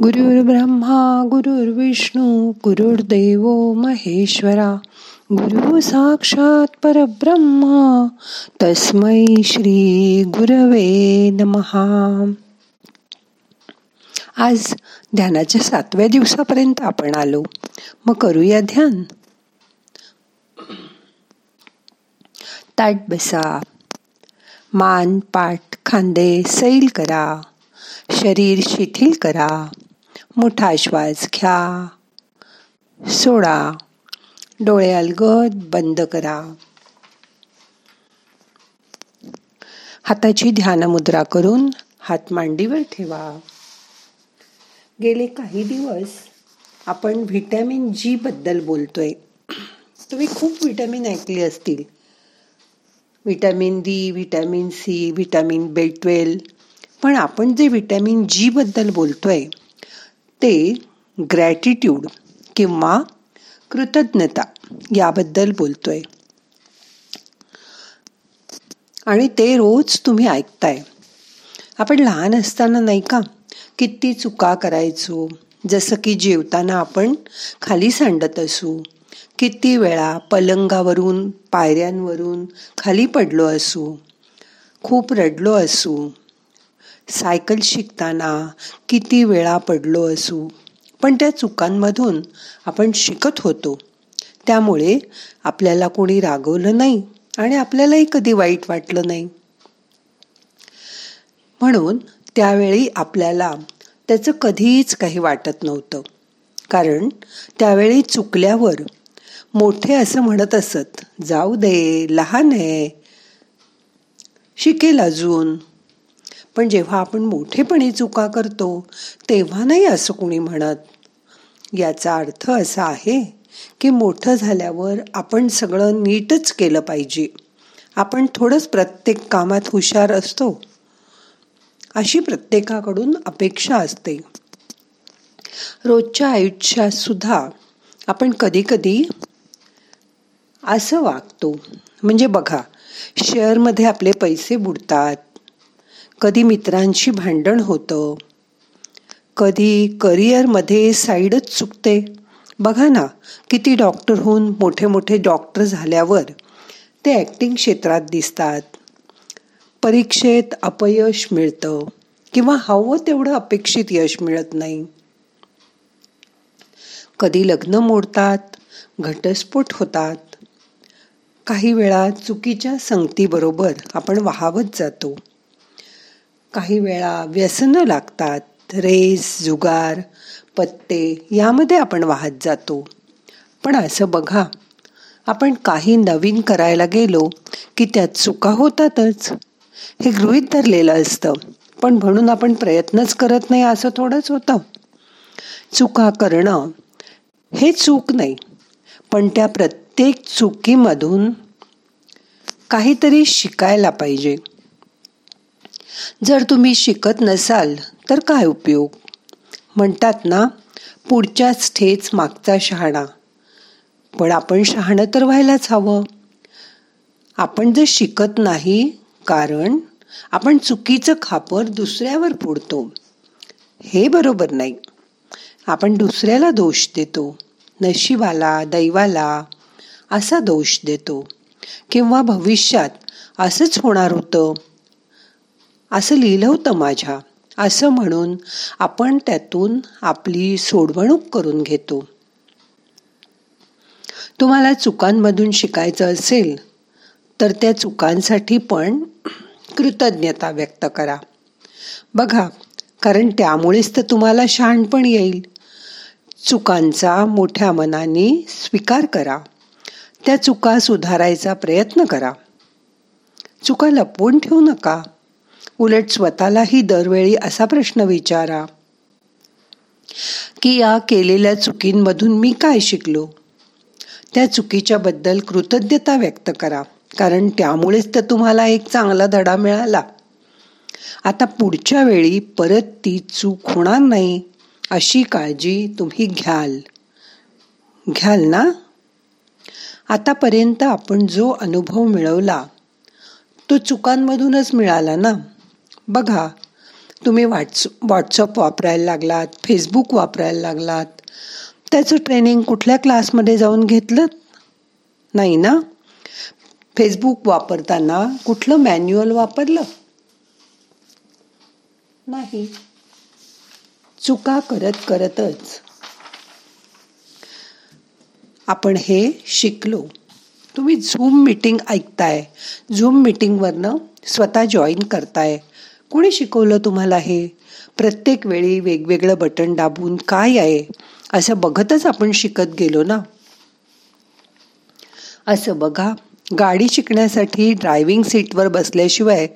ब्रह्मा गुरुर्विष्णू गुरुर्देव महेश्वरा गुरु साक्षात परब्रह्मा तस्मै श्री गुरवे नमहा आज ध्यानाच्या सातव्या दिवसापर्यंत आपण आलो. मग करूया ध्यान. ताट बसा. मान पाठ खांदे सैल करा. शरीर शिथिल करा. मोठा श्वास घ्या. सोडा. डोळे अलगद बंद करा. हाताची ध्यान मुद्रा करून हात मांडीवर ठेवा. गेले काही दिवस आपण व्हिटॅमिन जी बद्दल बोलतोय. तुम्ही खूप व्हिटॅमिन ऐकली असतील. Vitamin D vitamin C vitamin B twelve. पण आपण जे व्हिटॅमिन जी बद्दल बोलतोय ते ग्रॅटिट्यूड किंवा कृतज्ञता याबद्दल बोलतोय. आणि ते रोज तुम्ही ऐकताय. आपण लहान असताना नाही का किती चुका करायचो जसं की जेवताना आपण खाली सांडत असू किती वेळा पलंगावरून पायऱ्यांवरून खाली पडलो असू खूप रडलो असू सायकल शिकताना किती वेळा पडलो असू पण त्या चुकांमधून आपण शिकत होतो. त्यामुळे आपल्याला कोणी रागवलं नाही आणि आपल्यालाही कधी वाईट वाटलं नाही. म्हणून त्यावेळी आपल्याला त्याचं कधीच काही वाटत नव्हतं. कारण त्यावेळी चुकल्यावर मोठे असं म्हणत असत जाऊ दे लहान आहे. शिकेल अजून. पण जेव्हा आपण मोठेपणी चुका करतो तेव्हा नाही असं कोणी म्हणत. याचा अर्थ असा आहे की मोठं झाल्यावर आपण सगळं नीटच केलं पाहिजे. आपण थोडंच प्रत्येक कामात हुशार असतो. अशी प्रत्येकाकडून अपेक्षा असते. रोजच्या आयुष्यात सुद्धा आपण कधी कधी असं वागतो. म्हणजे बघा शेअरमध्ये आपले पैसे बुडतात. कधी मित्रांशी भांडण होतं कधी करिअरमध्ये साईडच चुकते. बघा ना किती डॉक्टर होऊन मोठे मोठे डॉक्टर झाल्यावर ते ॲक्टिंग क्षेत्रात दिसतात. परीक्षेत अपयश मिळतं किंवा हवं तेवढं अपेक्षित यश मिळत नाही. कधी लग्न मोडतात घटस्फोट होतात. काही वेळा चुकीच्या संगतीबरोबर आपण वाहवत जातो. काही वेळा व्यसनं लागतात रेस जुगार पत्ते यामध्ये आपण वाहत जातो. पण असं बघा आपण काही नवीन करायला गेलो की त्यात चुका होतातच. हे गृहित धरलेलं असतं पण म्हणून आपण प्रयत्नच करत नाही असं थोडंच होतं. चुका करणं हे चूक नाही पण त्या प्रत्येक चुकीमधून काहीतरी शिकायला पाहिजे. जर तुम्ही शिकत नसाल तर काय उपयोग? म्हणतात ना पुढच्याच ठेच मागचा शहाणा. पण आपण शहाणं तर व्हायलाच हवं. आपण जर शिकत नाही कारण आपण चुकीचं खापर दुसऱ्यावर फोडतो. हे बरोबर नाही. आपण दुसऱ्याला दोष देतो नशिबाला दैवाला असा दोष देतो. किंवा भविष्यात असंच होणार होतं. असं लिहिलं होतं माझ्या. असं म्हणून आपण त्यातून आपली सोडवणूक करून घेतो. तुम्हाला चुकांमधून शिकायचं असेल तर त्या चुकांसाठी पण कृतज्ञता व्यक्त करा. बघा कारण त्यामुळेच तर तुम्हाला शहाणपण येईल. चुकांचा मोठ्या मनाने स्वीकार करा. त्या चुका सुधारायचा प्रयत्न करा. चुका लपवून ठेवू नका. उलट स्वतःलाही दरवेळी असा प्रश्न विचारा की या केलेल्या चुकींमधून मी काय शिकलो? त्या चुकीच्या बद्दल कृतज्ञता व्यक्त करा कारण त्यामुळेच तर तुम्हाला एक चांगला धडा मिळाला. आता पुढच्या वेळी परत ती चूक होणार नाही अशी काळजी तुम्ही घ्याल. घ्याल ना? आतापर्यंत आपण जो अनुभव मिळवला तो चुकांमधूनच मिळाला ना? बघा तुम्ही व्हॉट्स व्हॉट्सअप वापरायला लागलात फेसबुक वापरायला लागलात. त्याचं ट्रेनिंग कुठल्या क्लासमध्ये जाऊन घेतलं? नाही ना? फेसबुक वापरताना कुठलं मॅन्युअल वापरलं? नाही. चुका करत करतच आपण हे शिकलो. तुम्ही झूम मीटिंग ऐकताय. झूम मीटिंगवरनं स्वतः जॉईन करताय. कोणी शिकवलं तुम्हाला हे? प्रत्येक वेळी वेगवेगळं बटन दाबून काय आहे? असं बघतच आपण शिकत गेलो ना? असं बघा गाडी शिकण्यासाठी ड्रायव्हिंग सीटवर बसल्याशिवाय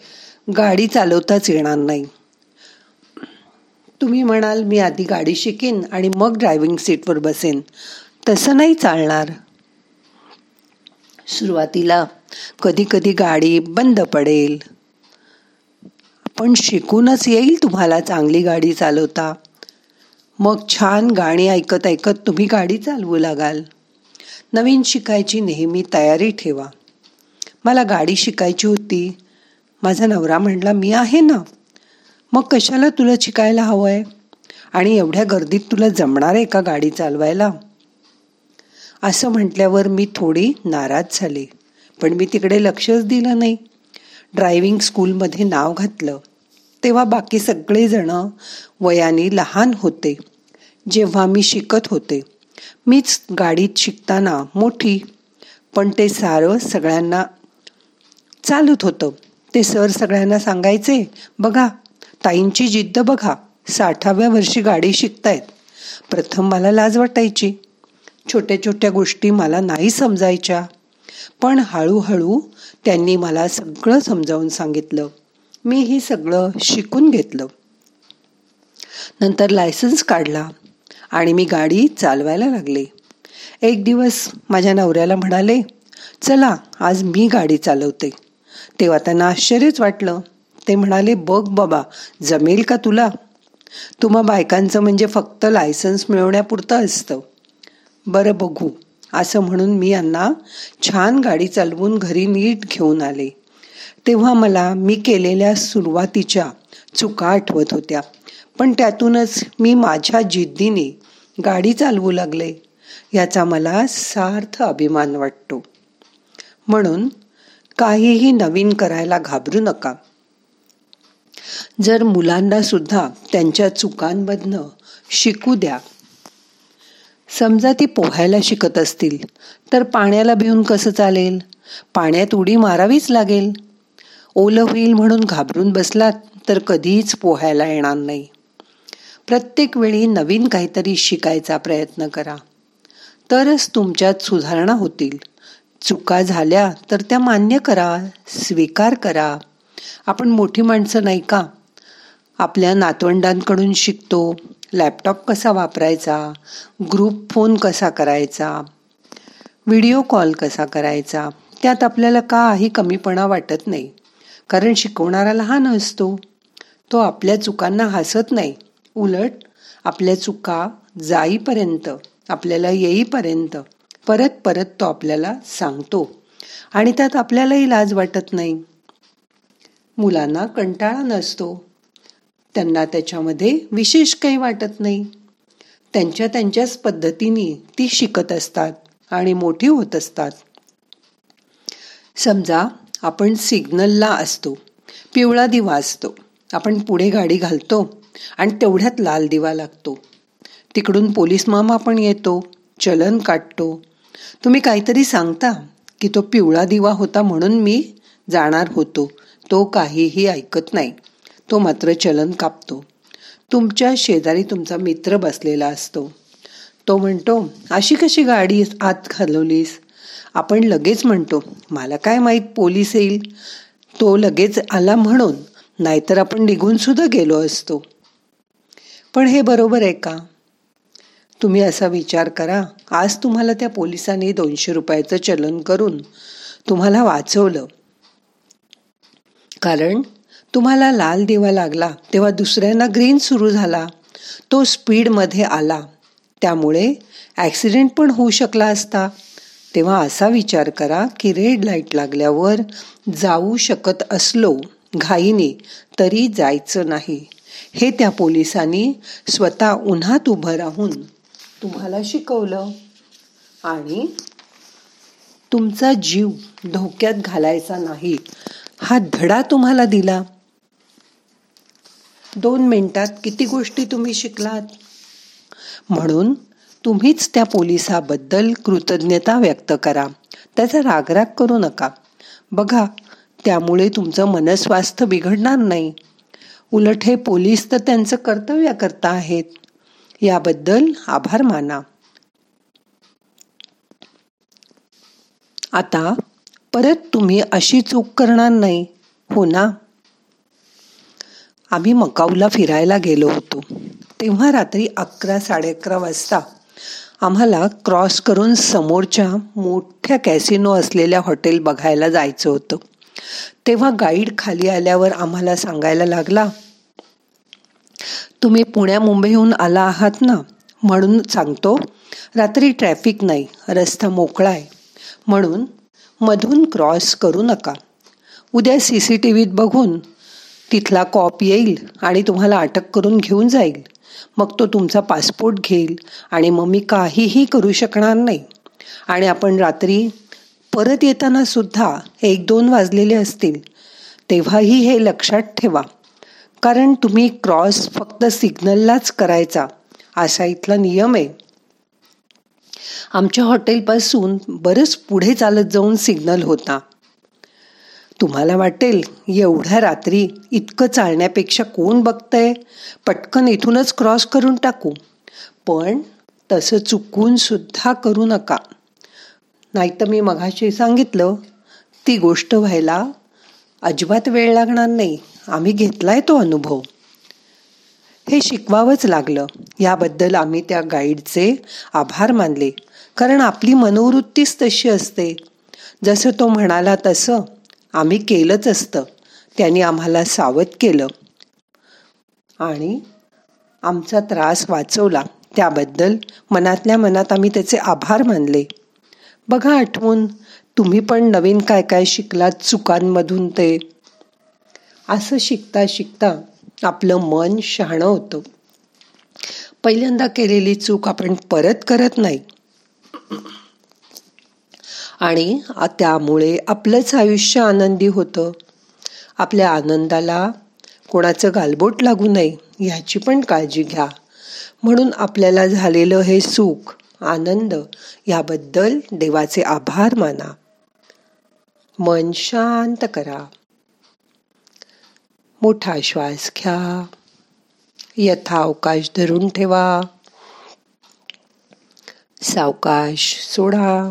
गाडी चालवताच येणार नाही. तुम्ही म्हणाल मी आधी गाडी शिकेन आणि मग ड्रायव्हिंग सीटवर बसेन. तसं नाही चालणार. सुरुवातीला कधी कधी गाडी बंद पडेल. पण शिकूनच येईल तुम्हाला चांगली गाडी चालवता. मग छान गाणी ऐकत ऐकत तुम्ही गाडी चालवू लागाल. नवीन शिकायची नेहमी तयारी ठेवा. मला गाडी शिकायची होती. माझा नवरा म्हणला मी आहे ना. मग कशाला तुला शिकायला हवं आहे आणि एवढ्या गर्दीत तुला जमणार आहे का गाडी चालवायला? असं म्हटल्यावर मी थोडी नाराज झाले. पण मी तिकडे लक्षच दिलं नाही. ड्रायव्हिंग स्कूलमध्ये नाव घातलं. तेव्हा बाकी सगळेजण वयाने लहान होते. जेव्हा मी शिकत होते. मीच गाडीत शिकताना मोठी. पण ते सारं सगळ्यांना चालत होतं. ते सर सगळ्यांना सांगायचे बघा ताईंची जिद्द बघा. साठाव्या वर्षी गाडी शिकतायत. प्रथम मला लाज वाटायची. छोट्या छोट्या गोष्टी मला नाही समजायच्या. पण हळूहळू त्यांनी मला सगळं समजावून सांगितलं. मी हे सगळं शिकून घेतलं. नंतर लायसन्स काढला आणि मी गाडी चालवायला लागले. एक दिवस माझ्या नवऱ्याला म्हणाले चला आज मी गाडी चालवते. तेव्हा त्यांना आश्चर्यच वाटलं. ते म्हणाले बघ बाबा जमेल का तुला? तुम्हा बायकांचं म्हणजे फक्त लायसन्स मिळवण्यापुरतं असतं. बरं बघू. असं म्हणून मी यांना छान गाडी चालवून घरी नीट घेऊन आले. तेव्हा मला मी केलेल्या सुरुवातीच्या चुका आठवत होत्या. पण त्यातूनच मी माझ्या जिद्दीने गाडी चालवू लागले याचा मला सार्थ अभिमान वाटतो. म्हणून काहीही नवीन करायला घाबरू नका. जर मुलांना सुद्धा त्यांच्या चुकांमधनं शिकू द्या समजा ती पोहायला शिकत असतील तर पाण्याला भिवून कसं चालेल? पाण्यात उडी मारावीच लागेल. ओलं होईल म्हणून घाबरून बसलात तर कधीच पोहायला येणार नाही. प्रत्येक वेळी नवीन काहीतरी शिकायचा प्रयत्न करा. तरच तुमच्यात सुधारणा होतील. चुका झाल्या तर त्या मान्य करा स्वीकार करा. आपण मोठी माणसं नाही का? आपल्या नातवंडांकडून शिकतो लॅपटॉप कसा वापरायचा? ग्रुप फोन कसा करायचा? व्हिडिओ कॉल कसा करायचा? त्यात आपल्याला काही कमीपणा वाटत नाही. कारण शिकवणारा लहान असतो. तो आपल्या चुकांना हसत नाही. उलट आपल्या चुका जाईपर्यंत आपल्याला येईपर्यंत परत परत तो आपल्याला सांगतो. आणि त्यात आपल्यालाही लाज वाटत नाही. मुलांना कंटाळा नसतो. त्यांना त्याच्यामध्ये विशेष काही वाटत नाही. त्यांच्या त्यांच्याच पद्धतीने ती शिकत असतात आणि मोठी होत असतात. समजा आपण सिग्नलला असतो. पिवळा दिवा असतो. आपण पुढे गाडी घालतो आणि तेवढ्यात लाल दिवा लागतो. तिकडून पोलीस मामा पण येतो. चलन काढतो तुम्ही काहीतरी सांगता की तो पिवळा दिवा होता म्हणून मी जाणार होतो. तो काहीही ऐकत नाही. तो मात्र चलन कापतो. तुमच्या शेजारी तुमचा मित्र बसलेला असतो. तो म्हणतो अशी कशी गाडी आत घालवलीस? आपण लगेच म्हणतो मला काय माहीत पोलीस येईल. तो लगेच आला म्हणून नाहीतर आपण निघून सुद्धा गेलो असतो. पण हे बरोबर आहे का? तुम्ही असा विचार करा. आज तुम्हाला त्या पोलिसांनी दोनशे रुपयाचं चलन करून तुम्हाला वाचवलं. कारण तुम्हाला लाल दिवा लागला तेव्हा दुसऱ्यांना ग्रीन सुरू झाला. तो स्पीडमध्ये आला. त्यामुळे ॲक्सिडेंट पण होऊ शकला असता. तेव्हा असा विचार करा की रेड लाइट लागल्यावर जाऊ शकत असलो घाईने तरी जायचं नाही. हे त्या पोलिसांनी स्वतः उन्हात उभं राहून तुम्हाला शिकवलं. आणि तुमचा जीव धोक्यात घालायचा नाही. हा धडा तुम्हाला दिला. दोन मिनिटात किती गोष्टी तुम्ही शिकलात? म्हणून तुम्हीच त्या पोलिसाबद्दल कृतज्ञता व्यक्त करा. त्याचा रागराग करू नका. बघा त्यामुळे तुमचं मनस्वास्थ्य बिघडणार नाही. उलट हे पोलीस तर त्यांचं कर्तव्य करता आहेत. याबद्दल आभार माना. आता परत तुम्ही अशी चूक करणार नाही हो ना? आम्ही मकाऊला फिरायला गेलो होतो. तेव्हा रात्री अकरा साडे अकरा वाजता आम्हाला क्रॉस करून समोरच्या मोठ्या कॅसिनो असलेल्या हॉटेल बघायला जायचं होतं. तेव्हा गाईड खाली आल्यावर आम्हाला सांगायला लागला तुम्ही पुण्या मुंबईहून आला आहात ना? म्हणून सांगतो रात्री ट्रॅफिक नाही रस्ता मोकळा आहे. म्हणून मधून क्रॉस करू नका. उद्या सी सी टी व्हीत बघून तिथला कॉप येईल आणि तुम्हाला अटक करून घेऊन जाईल. मग तो तुमचा पासपोर्ट घेईल आणि मग मी काहीही करू शकणार नाही. आणि आपण रात्री परत येताना सुद्धा एक दोन वाजलेले असतील. तेव्हाही हे लक्षात ठेवा. कारण तुम्ही क्रॉस फक्त सिग्नललाच करायचा. असा इथला नियम आहे. आमच्या हॉटेलपासून बरंच पुढे चालत जाऊन सिग्नल होता. तुम्हाला वाटेल एवढ्या रात्री इतकं चालण्यापेक्षा कोण बघतंय? पटकन इथूनच क्रॉस करून टाकू. पण तसं चुकून सुद्धा करू नका. नाहीतर मी मघाशी सांगितलं ती गोष्ट व्हायला अजिबात वेळ लागणार नाही. आम्ही घेतलाय तो अनुभव. हे शिकवावंच लागलं. याबद्दल आम्ही त्या गाईडचे आभार मानले. कारण आपली मनोवृत्तीच तशी असते. जसं तो म्हणाला तसं आम्ही केलंच असतं. त्यांनी आम्हाला सावध केलं. आणि आमचा त्रास वाचवला. त्याबद्दल मनातल्या मनात आम्ही त्याचे आभार मानले. बघा आठवून तुम्ही पण नवीन काय काय शिकलात चुकांमधून ते? असं शिकता शिकता आपलं मन शहाणं होतं. पहिल्यांदा केलेली चूक आपण परत करत नाही. आणि त्यामुळे आपलंच आयुष्य आनंदी होतं. आपल्या आनंदाला कोणाचं गालबोट लागू नये ह्याची पण काळजी घ्या. म्हणून आपल्याला झालेलं हे सुख आनंद याबद्दल देवाचे आभार माना. मन शांत करा. मोठा श्वास घ्या. यथा अवकाश धरून ठेवा. सावकाश सोडा.